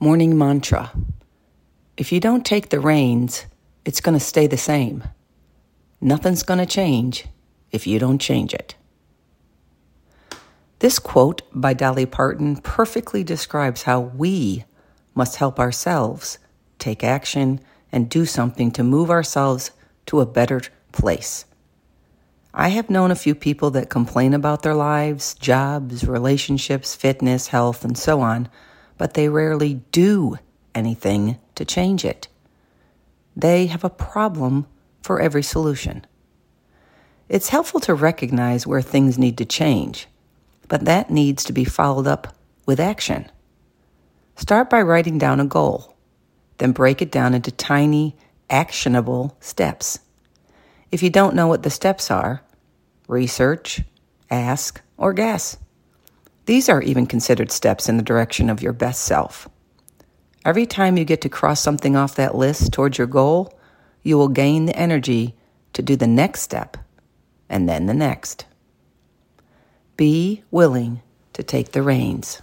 Morning mantra If you don't take the reins, it's going to stay the same. Nothing's going to change if you don't change it. This quote by Dolly Parton perfectly describes how we must help ourselves take action and do something to move ourselves to a better place. I have known a few people that complain about their lives, jobs, relationships, fitness, health, and so on, but they rarely do anything to change it. They have a problem for every solution. It's helpful to recognize where things need to change, but that needs to be followed up with action. Start by writing down a goal, then break it down into tiny, actionable steps. If you don't know what the steps are, research, ask, or guess. These are even considered steps in the direction of your best self. Every time you get to cross something off that list towards your goal, you will gain the energy to do the next step and then the next. Be willing to take the reins.